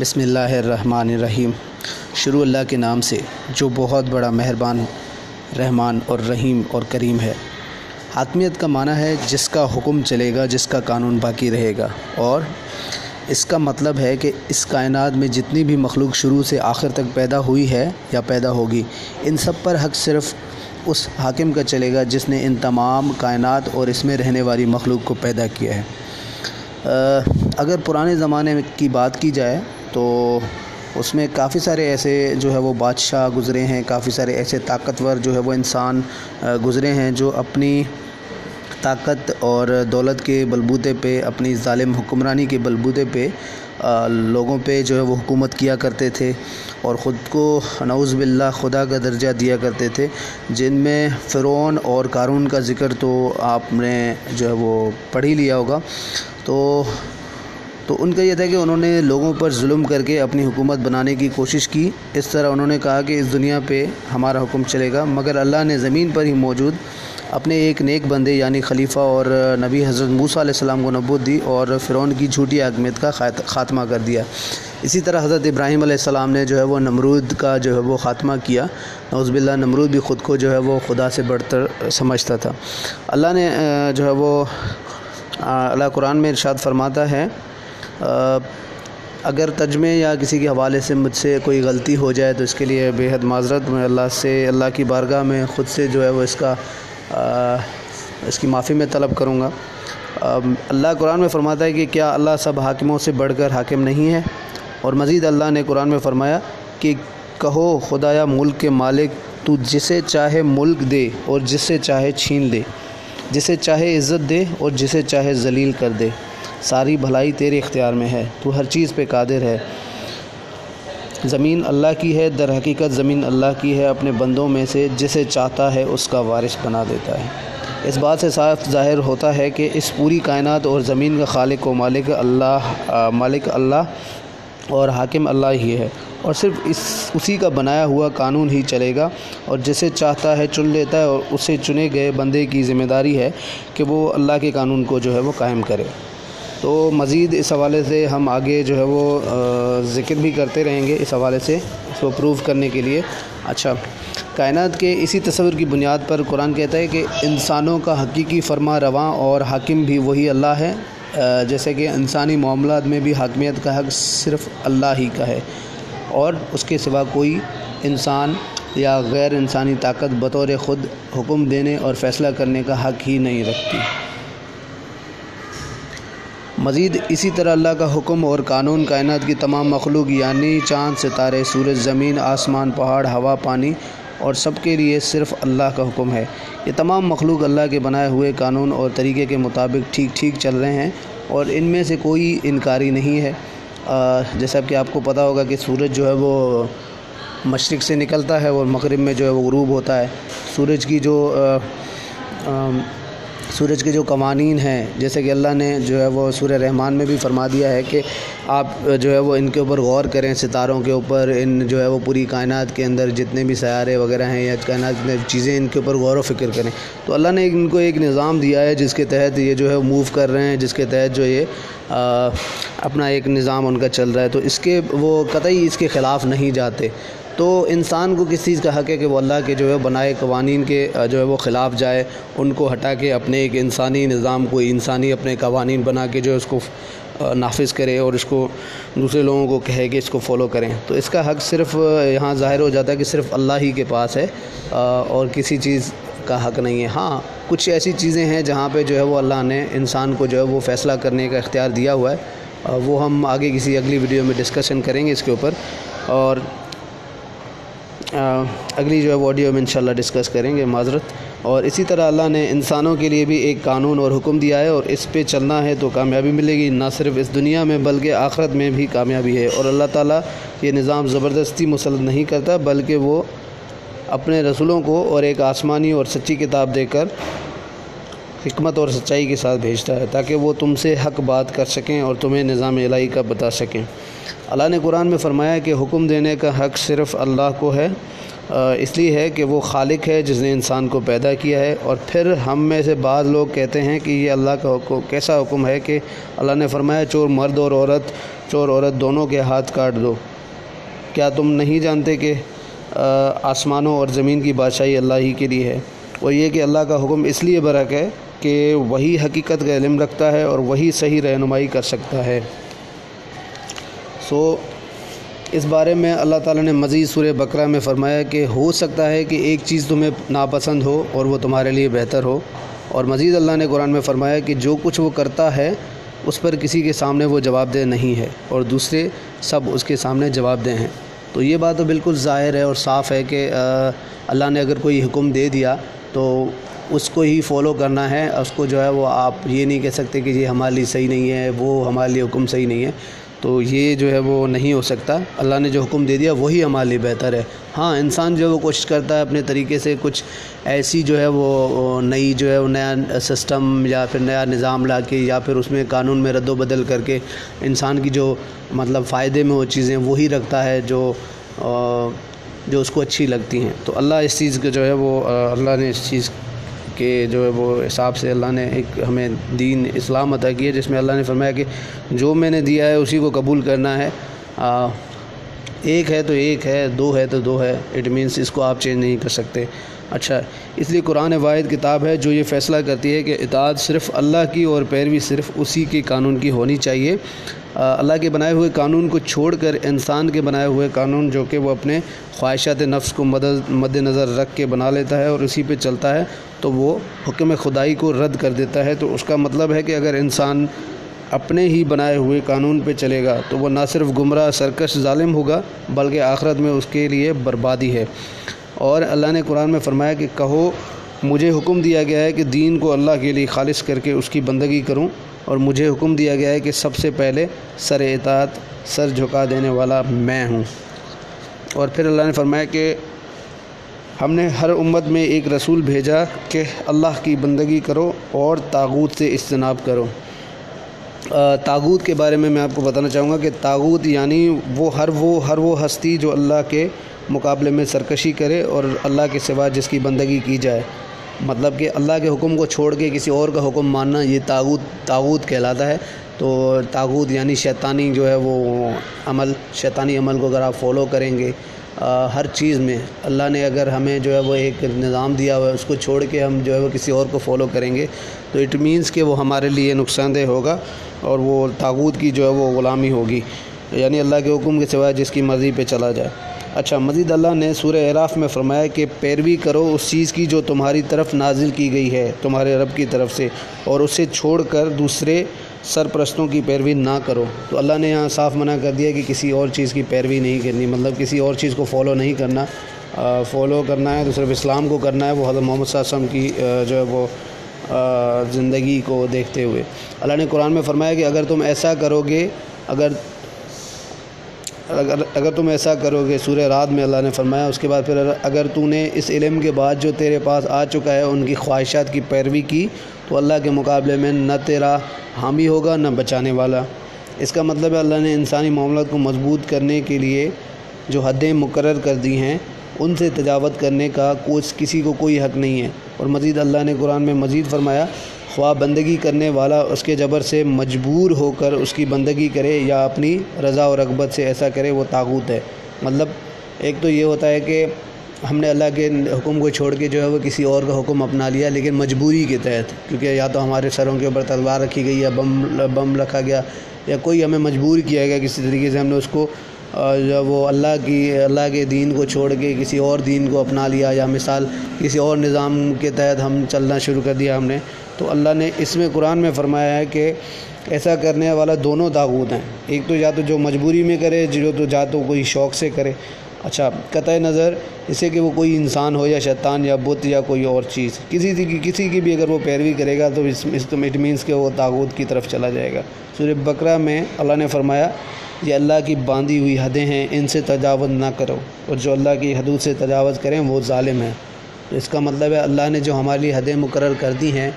بسم اللہ الرحمن الرحیم۔ شروع اللہ کے نام سے جو بہت بڑا مہربان، رحمان اور رحیم اور کریم ہے۔ حاکمیت کا معنی ہے جس کا حکم چلے گا، جس کا قانون باقی رہے گا۔ اور اس کا مطلب ہے کہ اس کائنات میں جتنی بھی مخلوق شروع سے آخر تک پیدا ہوئی ہے یا پیدا ہوگی، ان سب پر حق صرف اس حاکم کا چلے گا جس نے ان تمام کائنات اور اس میں رہنے والی مخلوق کو پیدا کیا ہے۔ اگر پرانے زمانے کی بات کی جائے تو اس میں کافی سارے ایسے جو ہے وہ بادشاہ گزرے ہیں، کافی سارے ایسے طاقتور جو ہے وہ انسان گزرے ہیں جو اپنی طاقت اور دولت کے بلبوتے پہ، اپنی ظالم حکمرانی کے بلبوتے پہ لوگوں پہ جو ہے وہ حکومت کیا کرتے تھے اور خود کو نعوذ باللہ خدا کا درجہ دیا کرتے تھے۔ جن میں فرعون اور قارون کا ذکر تو آپ نے جو ہے وہ پڑھ ہی لیا ہوگا۔ تو تو ان کا یہ تھا کہ انہوں نے لوگوں پر ظلم کر کے اپنی حکومت بنانے کی کوشش کی۔ اس طرح انہوں نے کہا کہ اس دنیا پہ ہمارا حکم چلے گا، مگر اللہ نے زمین پر ہی موجود اپنے ایک نیک بندے یعنی خلیفہ اور نبی حضرت موسیٰ علیہ السلام کو نبوت دی اور فرعون کی جھوٹی حکمیت کا خاتمہ کر دیا۔ اسی طرح حضرت ابراہیم علیہ السلام نے جو ہے وہ نمرود کا جو ہے وہ خاتمہ کیا۔ نوز باللہ نمرود بھی خود کو جو ہے وہ خدا سے بڑھ کر سمجھتا تھا۔ اللہ نے جو ہے وہ اللہ قرآن میں ارشاد فرماتا ہے اگر تجمے یا کسی کے حوالے سے مجھ سے کوئی غلطی ہو جائے تو اس کے لیے بے حد معذرت، میں اللہ سے، اللہ کی بارگاہ میں خود سے جو ہے وہ اس کا اس کی معافی میں طلب کروں گا۔ اللہ قرآن میں فرماتا ہے کہ کیا اللہ سب حاکموں سے بڑھ کر حاکم نہیں ہے؟ اور مزید اللہ نے قرآن میں فرمایا کہ کہو خدایا ملک کے مالک، تو جسے چاہے ملک دے اور جسے چاہے چھین دے جسے چاہے عزت دے اور جسے چاہے ذلیل کر دے۔ ساری بھلائی تیرے اختیار میں ہے، تو ہر چیز پہ قادر ہے۔ زمین اللہ کی ہے، در حقیقت زمین اللہ کی ہے، اپنے بندوں میں سے جسے چاہتا ہے اس کا وارث بنا دیتا ہے۔ اس بات سے صاف ظاہر ہوتا ہے کہ اس پوری کائنات اور زمین کا خالق و مالک اللہ مالک اللہ اور حاکم اللہ ہی ہے۔ اور صرف اس، اسی کا بنایا ہوا قانون ہی چلے گا۔ اور جسے چاہتا ہے چن لیتا ہے اور اسے چنے گئے بندے کی ذمہ داری ہے کہ وہ اللہ کے قانون کو جو ہے وہ قائم کرے۔ تو مزید اس حوالے سے ہم آگے جو ہے وہ ذکر بھی کرتے رہیں گے اس حوالے سے، اس کو پروف کرنے کے لیے۔ اچھا کائنات کے اسی تصور کی بنیاد پر قرآن کہتا ہے کہ انسانوں کا حقیقی فرما رواں اور حاکم بھی وہی اللہ ہے۔ جیسے کہ انسانی معاملات میں بھی حاکمیت کا حق صرف اللہ ہی کا ہے۔ اور اس کے سوا کوئی انسان یا غیر انسانی طاقت بطور خود حکم دینے اور فیصلہ کرنے کا حق ہی نہیں رکھتی۔ مزید اسی طرح اللہ کا حکم اور قانون کائنات کی تمام مخلوق یعنی چاند، ستارے، سورج، زمین، آسمان، پہاڑ، ہوا، پانی، اور سب کے لیے صرف اللہ کا حکم ہے۔ یہ تمام مخلوق اللہ کے بنائے ہوئے قانون اور طریقے کے مطابق ٹھیک ٹھیک چل رہے ہیں، اور ان میں سے کوئی انکاری نہیں ہے۔ جیسا کہ آپ کو پتہ ہوگا کہ سورج جو ہے وہ مشرق سے نکلتا ہے اور مغرب میں جو ہے وہ غروب ہوتا ہے۔ سورج کی جو سورج کے جو قوانین ہیں، جیسے کہ اللہ نے جو ہے وہ سورہ رحمان میں بھی فرما دیا ہے کہ آپ جو ہے وہ ان کے اوپر غور کریں ستاروں کے اوپر، ان جو ہے وہ پوری کائنات کے اندر جتنے بھی سیارے وغیرہ ہیں یا کائنات میں چیزیں ان کے اوپر غور و فکر کریں۔ تو اللہ نے ان کو ایک نظام دیا ہے جس کے تحت یہ جو ہے موو کر رہے ہیں، جس کے تحت جو یہ اپنا ایک نظام ان کا چل رہا ہے۔ تو اس کے وہ قطعی اس کے خلاف نہیں جاتے۔ تو انسان کو کس چیز کا حق ہے کہ وہ اللہ کے جو ہے بنائے قوانین کے جو ہے وہ خلاف جائے، ان کو ہٹا کے اپنے ایک انسانی نظام کو، انسانی اپنے قوانین بنا کے جو ہے اس کو نافذ کرے اور اس کو دوسرے لوگوں کو کہے کہ اس کو فالو کریں۔ تو اس کا حق صرف یہاں ظاہر ہو جاتا ہے کہ صرف اللہ ہی کے پاس ہے اور کسی چیز کا حق نہیں ہے۔ ہاں کچھ ایسی چیزیں ہیں جہاں پہ جو ہے وہ اللہ نے انسان کو جو ہے وہ فیصلہ کرنے کا اختیار دیا ہوا ہے۔ وہ ہم آگے کسی اگلی ویڈیو میں ڈسکشن کریں گے اس کے اوپر۔ اور اگلی جو ہے وہ آڈیو میں انشاءاللہ ڈسکس کریں گے معذرت۔ اور اسی طرح اللہ نے انسانوں کے لیے بھی ایک قانون اور حکم دیا ہے اور اس پہ چلنا ہے تو کامیابی ملے گی، نہ صرف اس دنیا میں بلکہ آخرت میں بھی کامیابی ہے۔ اور اللہ تعالیٰ یہ نظام زبردستی مسلط نہیں کرتا، بلکہ وہ اپنے رسولوں کو اور ایک آسمانی اور سچی کتاب دے کر حکمت اور سچائی کے ساتھ بھیجتا ہے تاکہ وہ تم سے حق بات کر سکیں اور تمہیں نظام الہی کا بتا سکیں۔ اللہ نے قرآن میں فرمایا کہ حکم دینے کا حق صرف اللہ کو ہے اس لیے ہے کہ وہ خالق ہے جس نے انسان کو پیدا کیا ہے۔ اور پھر ہم میں سے بعض لوگ کہتے ہیں کہ یہ اللہ کا حکم، کیسا حکم ہے کہ اللہ نے فرمایا چور مرد اور عورت، چور عورت دونوں کے ہاتھ کاٹ دو۔ کیا تم نہیں جانتے کہ آسمانوں اور زمین کی بادشاہی اللہ ہی کے لیے ہے؟ اور یہ کہ اللہ کا حکم اس لیے برک ہے کہ وہی حقیقت کا علم رکھتا ہے اور وہی صحیح رہنمائی کر سکتا ہے۔ سو، اس بارے میں اللہ تعالیٰ نے مزید سورہ بکرہ میں فرمایا کہ ہو سکتا ہے کہ ایک چیز تمہیں ناپسند ہو اور وہ تمہارے لیے بہتر ہو۔ اور مزید اللہ نے قرآن میں فرمایا کہ جو کچھ وہ کرتا ہے، اس پر کسی کے سامنے وہ جواب دہ نہیں ہے اور دوسرے سب اس کے سامنے جواب دہ ہیں۔ تو یہ بات تو بالکل ظاہر ہے اور صاف ہے کہ اللہ نے اگر کوئی حکم دے دیا تو اس کو ہی فالو کرنا ہے۔ اس کو جو ہے وہ آپ یہ نہیں کہہ سکتے کہ یہ ہمارے لیے صحیح نہیں ہے، وہ ہمارے لیے حکم صحیح نہیں ہے۔ تو یہ جو ہے وہ نہیں ہو سکتا۔ اللہ نے جو حکم دے دیا، وہی ہمارے لیے بہتر ہے۔ ہاں انسان جو ہے وہ کوشش کرتا ہے اپنے طریقے سے کچھ ایسی جو ہے وہ نئی جو ہے وہ نیا سسٹم یا پھر نیا نظام لا کے یا پھر اس میں قانون میں رد و بدل کر کے انسان کی جو مطلب فائدے میں وہ چیزیں وہی رکھتا ہے جو جو اس کو اچھی لگتی ہیں۔ تو اللہ اس چیز کے جو ہے وہ اللہ نے اس چیز کہ جو ہے وہ حساب سے اللہ نے ایک ہمیں دین اسلام عطا کیا، جس میں اللہ نے فرمایا کہ جو میں نے دیا ہے اسی کو قبول کرنا ہے۔ ایک ہے تو ایک ہے، دو ہے تو دو ہے اٹ مینس اس کو آپ چینج نہیں کر سکتے۔ اچھا اس لیے قرآن واحد کتاب ہے جو یہ فیصلہ کرتی ہے کہ اطاعت صرف اللہ کی اور پیروی صرف اسی کے قانون کی ہونی چاہیے۔ اللہ کے بنائے ہوئے قانون کو چھوڑ کر انسان کے بنائے ہوئے قانون جو کہ وہ اپنے خواہشات نفس کو مدد، مد نظر رکھ کے بنا لیتا ہے اور اسی پہ چلتا ہے، تو وہ حکم خدائی کو رد کر دیتا ہے۔ تو اس کا مطلب ہے کہ اگر انسان اپنے ہی بنائے ہوئے قانون پہ چلے گا، تو وہ نہ صرف گمراہ، سرکش، ظالم ہوگا، بلکہ آخرت میں اس کے لیے بربادی ہے۔ اور اللہ نے قرآن میں فرمایا کہ کہو، مجھے حکم دیا گیا ہے کہ دین کو اللہ کے لیے خالص کر کے اس کی بندگی کروں، اور مجھے حکم دیا گیا ہے کہ سب سے پہلے سر اطاعت، سر جھکا دینے والا میں ہوں۔ اور پھر اللہ نے فرمایا کہ ہم نے ہر امت میں ایک رسول بھیجا کہ اللہ کی بندگی کرو اور تاغوت سے اجتناب کرو۔ تاغوت کے بارے میں میں آپ کو بتانا چاہوں گا کہ تاغوت یعنی وہ ہر وہ ہر وہ ہستی جو اللہ کے مقابلے میں سرکشی کرے اور اللہ کے سوا جس کی بندگی کی جائے۔ مطلب کہ اللہ کے حکم کو چھوڑ کے کسی اور کا حکم ماننا یہ تاغوت تاغوت کہلاتا ہے۔ تو تاغوت یعنی شیطانی جو ہے وہ عمل، شیطانی عمل کو اگر آپ فالو کریں گے ہر چیز میں اللہ نے اگر ہمیں جو ہے وہ ایک نظام دیا ہوا ہے، اس کو چھوڑ کے ہم جو ہے وہ کسی اور کو فالو کریں گے، تو اٹ مینس کہ وہ ہمارے لیے نقصان دہ ہوگا اور وہ تاغوت کی جو ہے وہ غلامی ہوگی۔ یعنی اللہ کے حکم کے سوائے جس کی مرضی پہ چلا جائے۔ اچھا مزید اللہ نے سورہ عراف میں فرمایا کہ پیروی کرو اس چیز کی جو تمہاری طرف نازل کی گئی ہے، تمہارے رب کی طرف سے، اور اسے چھوڑ کر دوسرے سرپرستوں کی پیروی نہ کرو۔ تو اللہ نے یہاں صاف منع کر دیا کہ کسی اور چیز کی پیروی نہیں کرنی مطلب کسی اور چیز کو فالو نہیں کرنا۔ فالو کرنا ہے تو صرف اسلام کو کرنا ہے، وہ حضرت محمد صلی اللہ علیہ وسلم کی جو ہے وہ زندگی کو دیکھتے ہوئے۔ اللہ نے قرآن میں فرمایا کہ اگر تم ایسا کرو گے، اگر اگر اگر تم ایسا کرو گے، سورہ رات میں اللہ نے فرمایا، اس کے بعد پھر اگر تو نے اس علم کے بعد جو تیرے پاس آ چکا ہے، ان کی خواہشات کی پیروی کی، تو اللہ کے مقابلے میں نہ تیرا حامی ہوگا، نہ بچانے والا۔ اس کا مطلب ہے اللہ نے انسانی معاملات کو مضبوط کرنے کے لیے جو حدیں مقرر کر دی ہیں، ان سے تجاوت کرنے کا کوئی کسی کو کوئی حق نہیں ہے۔ اور مزید اللہ نے قرآن میں مزید فرمایا خواہ بندگی کرنے والا اس کے جبر سے مجبور ہو کر اس کی بندگی کرے یا اپنی رضا و رغبت سے ایسا کرے، وہ تاغوت ہے۔ مطلب ایک تو یہ ہوتا ہے کہ ہم نے اللہ کے حکم کو چھوڑ کے جو ہے وہ کسی اور کا حکم اپنا لیا، لیکن مجبوری کے تحت، کیونکہ یا تو ہمارے سروں کے اوپر تلوار رکھی گئی یا بم بم رکھا گیا یا کوئی ہمیں مجبور کیا گیا کسی طریقے سے، ہم نے اس کو جو وہ اللہ کی اللہ کے دین کو چھوڑ کے کسی اور دین کو اپنا لیا یا مثال کسی اور نظام کے تحت ہم چلنا شروع کر دیا ہم نے، تو اللہ نے اس میں قرآن میں فرمایا ہے کہ ایسا کرنے والا دونوں تاغوت ہیں۔ ایک تو یا تو جو مجبوری میں کرے، جو تو جا تو کوئی شوق سے کرے۔ اچھا قطع نظر اسے کہ وہ کوئی انسان ہو یا شیطان یا بت یا کوئی اور چیز، کسی کی کسی کی بھی اگر وہ پیروی کرے گا تو اس اٹ مینس کہ وہ تاغوت کی طرف چلا جائے گا۔ سورہ بکرا میں اللہ نے فرمایا یہ اللہ کی باندھی ہوئی حدیں ہیں، ان سے تجاوز نہ کرو۔ اور جو اللہ کی حدود سے تجاوز کریں، وہ ظالم ہیں۔ تو اس کا مطلب ہے، اللہ نے جو ہمارے لیے حدیں مقرر کر دی ہیں،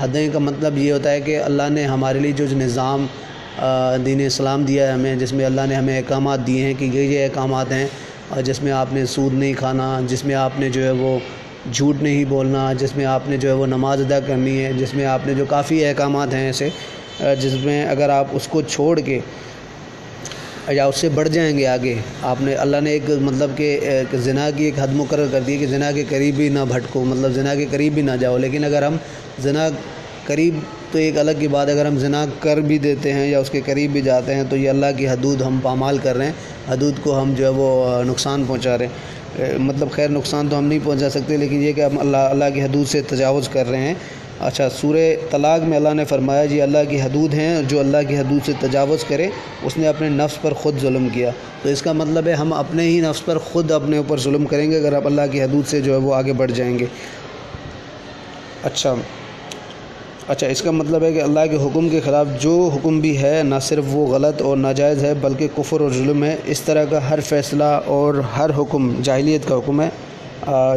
حدیں کا مطلب یہ ہوتا ہے کہ اللہ نے ہمارے لیے جو نظام دین اسلام دیا ہے ہمیں، جس میں اللہ نے ہمیں احکامات دیے ہیں کہ یہ یہ احکامات ہیں جس میں آپ نے سود نہیں کھانا، جس میں آپ نے جو ہے وہ جھوٹ نہیں بولنا، جس میں آپ نے جو ہے وہ نماز ادا کرنی ہے، جس میں آپ نے جو کافی احکامات ہیں ایسے جس میں اگر آپ اس کو چھوڑ کے یا اس سے بڑھ جائیں گے آگے؟ آپ نے اللہ نے ایک مطلب کہ زنا کی ایک حد مقرر کر دی کہ زنا کے قریب بھی نہ بھٹکو مطلب زنا کے قریب بھی نہ جاؤ۔ لیکن اگر ہم زنا قریب تو ایک الگ کی بات، اگر ہم زنا کر بھی دیتے ہیں یا اس کے قریب بھی جاتے ہیں تو یہ اللہ کی حدود ہم پامال کر رہے ہیں، حدود کو ہم جو ہے وہ نقصان پہنچا رہے ہیں۔ مطلب خیر، نقصان تو ہم نہیں پہنچا سکتے، لیکن یہ کہ ہم اللہ اللہ کی حدود سے تجاوز کر رہے ہیں۔ اچھا سورہ طلاق میں اللہ نے فرمایا جی اللہ کی حدود ہیں، جو اللہ کی حدود سے تجاوز کرے، اس نے اپنے نفس پر خود ظلم کیا۔ تو اس کا مطلب ہے، ہم اپنے ہی نفس پر خود اپنے اوپر ظلم کریں گے، اگر آپ اللہ کی حدود سے جو ہے وہ آگے بڑھ جائیں گے۔ اچھا اچھا اس کا مطلب ہے کہ اللہ کے حکم کے خلاف جو حکم بھی ہے، نہ صرف وہ غلط اور ناجائز ہے، بلکہ کفر اور ظلم ہے۔ اس طرح کا ہر فیصلہ اور ہر حکم، جاہلیت کا حکم ہے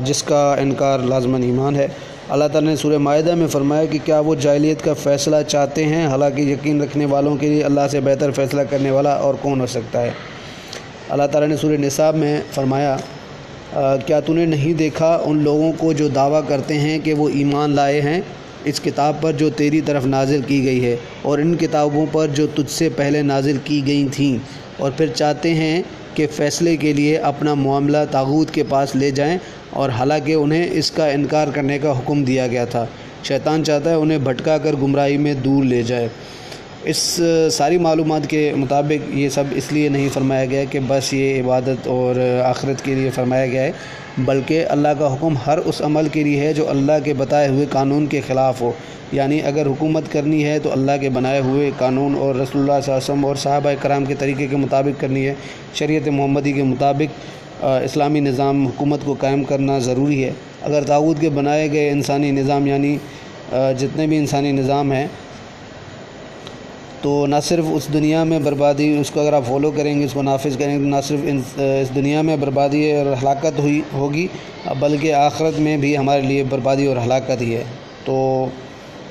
جس کا انکار لازمن ایمان ہے۔ اللہ تعالیٰ نے سورہ معاہدہ میں فرمایا کہ کیا وہ جاہلیت کا فیصلہ چاہتے ہیں؟ حالانکہ یقین رکھنے والوں کے لیے اللہ سے بہتر فیصلہ کرنے والا اور کون ہو سکتا ہے؟ اللہ تعالیٰ نے سورہ نصاب میں فرمایا کیا تو نے نہیں دیکھا ان لوگوں کو جو دعویٰ کرتے ہیں کہ وہ ایمان لائے ہیں؟ اس کتاب پر جو تیری طرف نازل کی گئی ہے اور ان کتابوں پر جو تجھ سے پہلے نازل کی گئی تھیں اور پھر چاہتے ہیں کہ فیصلے کے لیے اپنا معاملہ تاغوت کے پاس لے جائیں اور حالانکہ انہیں اس کا انکار کرنے کا حکم دیا گیا تھا۔ شیطان چاہتا ہے انہیں بھٹکا کر گمراہی میں دور لے جائے۔ اس ساری معلومات کے مطابق یہ سب اس لیے نہیں فرمایا گیا کہ بس یہ عبادت اور آخرت کے لیے فرمایا گیا ہے، بلکہ اللہ کا حکم ہر اس عمل کے لیے ہے جو اللہ کے بتائے ہوئے قانون کے خلاف ہو۔ یعنی اگر حکومت کرنی ہے تو اللہ کے بنائے ہوئے قانون اور رسول اللہ صلی اللہ علیہ وسلم اور صحابہ کرام کے طریقے کے مطابق کرنی ہے، شریعت محمدی کے مطابق۔ اسلامی نظام حکومت کو قائم کرنا ضروری ہے۔ اگر تعود کے بنائے گئے انسانی نظام یعنی جتنے بھی انسانی نظام ہیں، تو نہ صرف اس دنیا میں بربادی، اس کو اگر آپ فالو کریں گے، اس کو نافذ کریں گے، نہ صرف اس دنیا میں بربادی اور ہلاکت ہوئی، ہوگی، بلکہ آخرت میں بھی ہمارے لیے بربادی اور ہلاکت ہی ہے۔ تو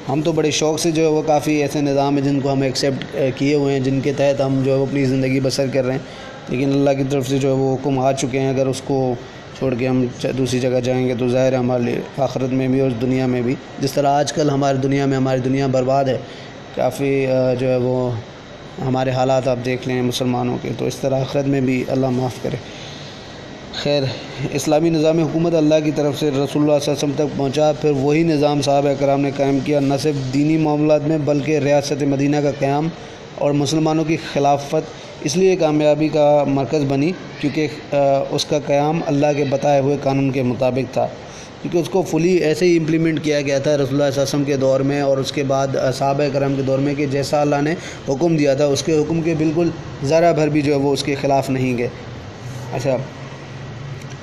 ہم تو بڑے شوق سے جو ہے وہ کافی ایسے نظام ہیں جن کو ہم ایکسیپٹ کیے ہوئے ہیں، جن کے تحت ہم جو ہے وہ اپنی زندگی بسر کر رہے ہیں۔ لیکن اللہ کی طرف سے جو ہے وہ حکم آ چکے ہیں۔ اگر اس کو چھوڑ کے ہم دوسری جگہ جائیں گے تو ظاہر ہے ہمارے لیے آخرت میں بھی اور دنیا میں بھی۔ جس طرح آج کل ہماری دنیا میں ہماری دنیا برباد ہے، کافی جو ہے وہ ہمارے حالات آپ دیکھ لیں مسلمانوں کے، تو اس طرح آخرت میں بھی اللہ معاف کرے۔ خیر، اسلامی نظام حکومت اللہ کی طرف سے رسول اللہ صلی اللہ علیہ وسلم تک پہنچا۔ پھر وہی نظام صاحب اکرام نے قائم کیا، نہ صرف دینی معاملات میں بلکہ ریاست مدینہ کا قیام اور مسلمانوں کی خلافت اس لیے کامیابی کا مرکز بنی، کیونکہ اس کا قیام اللہ کے بتائے ہوئے قانون کے مطابق تھا۔ کیونکہ اس کو فلی ایسے ہی امپلیمنٹ کیا گیا تھا رسول اللہ علیہ وسلم کے دور میں اور اس کے بعد صحابہ کرم کے دور میں کہ جیسا اللہ نے حکم دیا تھا، اس کے حکم کے بالکل ذرا بھر بھی جو ہے وہ اس کے خلاف نہیں گئے۔ اچھا۔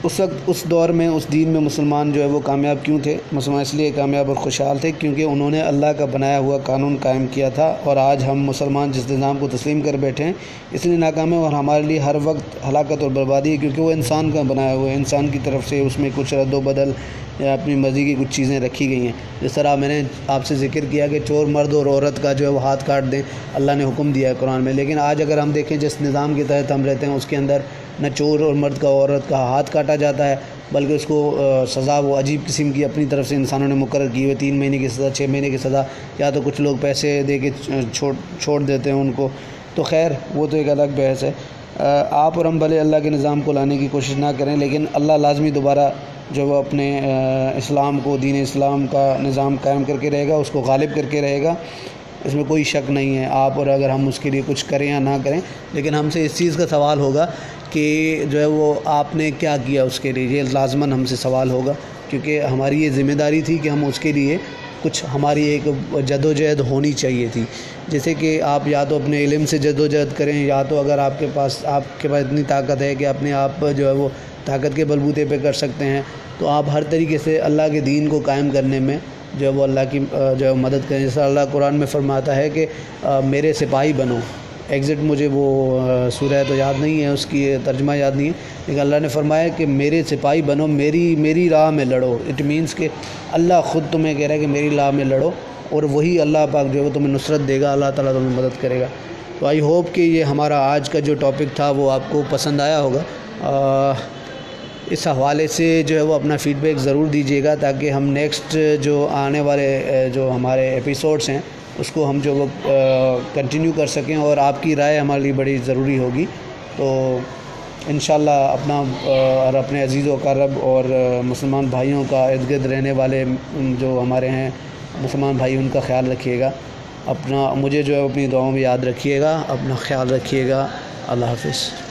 اس وقت، اس دور میں، اس دین میں مسلمان جو ہے وہ کامیاب کیوں تھے؟ مسلمان اس لیے کامیاب اور خوشحال تھے کیونکہ انہوں نے اللہ کا بنایا ہوا قانون قائم کیا تھا اور آج ہم مسلمان جس نظام کو تسلیم کر بیٹھے ہیں، اس لیے ناکام ہے اور ہمارے لیے ہر وقت ہلاکت اور بربادی ہے کیونکہ وہ انسان کا بنایا ہوا ہے۔ انسان کی طرف سے اس میں کچھ رد و بدل یا اپنی مرضی کی کچھ چیزیں رکھی گئی ہیں۔ جس طرح میں نے آپ سے ذکر کیا کہ چور مرد اور عورت کا جو ہے وہ ہاتھ کاٹ دیں، اللہ نے حکم دیا ہے قرآن میں۔ لیکن آج اگر ہم دیکھیں جس نظام کے تحت ہم رہتے ہیں، اس کے اندر نہ چور اور مرد کا، عورت کا ہاتھ کاٹا جاتا ہے، بلکہ اس کو سزا وہ عجیب قسم کی اپنی طرف سے انسانوں نے مقرر کی ہوئی۔ تین مہینے کی سزا، چھ مہینے کی سزا، یا تو کچھ لوگ پیسے دے کے چھوڑ چھوڑ دیتے ہیں ان کو۔ تو خیر، وہ تو ایک الگ بحث ہے۔ آپ اور ہم بھلے اللہ کے نظام کو لانے کی کوشش نہ کریں، لیکن اللہ لازمی دوبارہ جو وہ اپنے اسلام کو، دین اسلام کا نظام قائم کر کے رہے گا، اس کو غالب کر کے رہے گا، اس میں کوئی شک نہیں ہے۔ آپ اور اگر ہم اس کے لیے کچھ کریں یا نہ کریں، لیکن ہم سے اس چیز کا سوال ہوگا کہ جو ہے وہ آپ نے کیا کیا اس کے لیے؟ یہ لازماً ہم سے سوال ہوگا، کیونکہ ہماری یہ ذمہ داری تھی کہ ہم اس کے لیے کچھ ہماری ایک جد و جہد ہونی چاہیے تھی۔ جیسے کہ آپ یا تو اپنے علم سے جد و جہد کریں، یا تو اگر آپ کے پاس، آپ کے پاس اتنی طاقت ہے کہ اپنے آپ جو ہے وہ طاقت کے بلبوتے پہ کر سکتے ہیں، تو آپ ہر طریقے سے اللہ کے دین کو قائم کرنے میں جو ہے وہ اللہ کی، جو ہے مدد کریں۔ جیسا اللہ قرآن میں فرماتا ہے کہ میرے سپاہی بنو۔ ایگزٹ مجھے وہ سورہ تو یاد نہیں ہے، اس کی ترجمہ یاد نہیں ہے، لیکن اللہ نے فرمایا کہ میرے سپاہی بنو، میری میری راہ میں لڑو۔ اٹ مینس کہ اللہ خود تمہیں کہہ رہا ہے کہ میری راہ میں لڑو اور وہی اللہ پاک جو ہے وہ تمہیں نصرت دے گا، اللہ تعالیٰ تمہیں مدد کرے گا۔ تو آئی ہوپ کہ یہ ہمارا آج کا جو ٹاپک تھا وہ آپ کو پسند آیا ہوگا۔ اس حوالے سے جو ہے وہ اپنا فیڈ بیک ضرور دیجیے گا تاکہ ہم نیکسٹ جو آنے والے جو ہمارے ایپیسوڈس ہیں اس کو ہم جو وہ کنٹینیو کر سکیں اور آپ کی رائے ہمارے لیے بڑی ضروری ہوگی۔ تو انشاءاللہ اپنا اور اپنے عزیز و کرب اور مسلمان بھائیوں کا ارد گرد رہنے والے جو ہمارے ہیں، مسلمان بھائی، ان کا خیال رکھیے گا۔ اپنا، مجھے جو ہے اپنی دعاؤں میں یاد رکھیے گا۔ اپنا خیال رکھیے گا۔ اللہ حافظ۔